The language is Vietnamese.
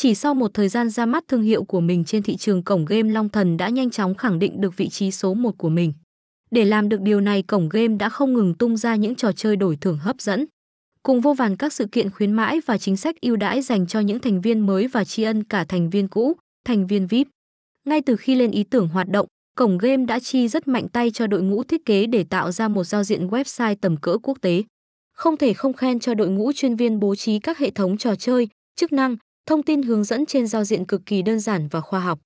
Chỉ sau một thời gian ra mắt thương hiệu của mình trên thị trường cổng game Long Thần đã nhanh chóng khẳng định được vị trí số 1 của mình. Để làm được điều này, cổng game đã không ngừng tung ra những trò chơi đổi thưởng hấp dẫn. Cùng vô vàn các sự kiện khuyến mãi và chính sách ưu đãi dành cho những thành viên mới và tri ân cả thành viên cũ, thành viên VIP. Ngay từ khi lên ý tưởng hoạt động, cổng game đã chi rất mạnh tay cho đội ngũ thiết kế để tạo ra một giao diện website tầm cỡ quốc tế. Không thể không khen cho đội ngũ chuyên viên bố trí các hệ thống trò chơi, chức năng, thông tin hướng dẫn trên giao diện cực kỳ đơn giản và khoa học.